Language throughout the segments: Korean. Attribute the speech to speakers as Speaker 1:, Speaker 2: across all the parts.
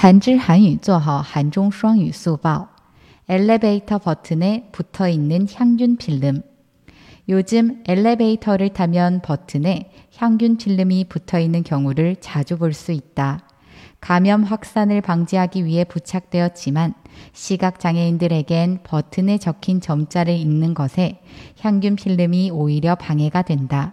Speaker 1: 한줄 한유 做好 한종 双语 速报. 엘리베이터 버튼에 붙어 있는 향균 필름. 요즘 엘리베이터를 타면 버튼에 향균 필름이 붙어 있는 경우를 자주 볼 수 있다. 감염 확산을 방지하기 위해 부착되었지만 시각장애인들에겐 버튼에 적힌 점자를 읽는 것에 향균 필름이 오히려 방해가 된다.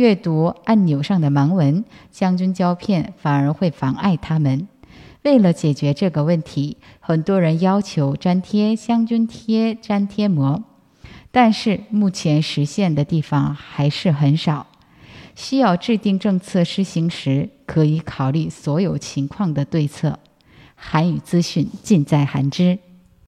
Speaker 1: 阅读按钮上的盲文，香菌胶片反而会妨碍他们。为了解决这个问题，很多人要求粘贴香菌贴粘贴膜，但是目前实现的地方还是很少。需要制定政策施行时，可以考虑所有情况的对策。韩语资讯尽在韩知。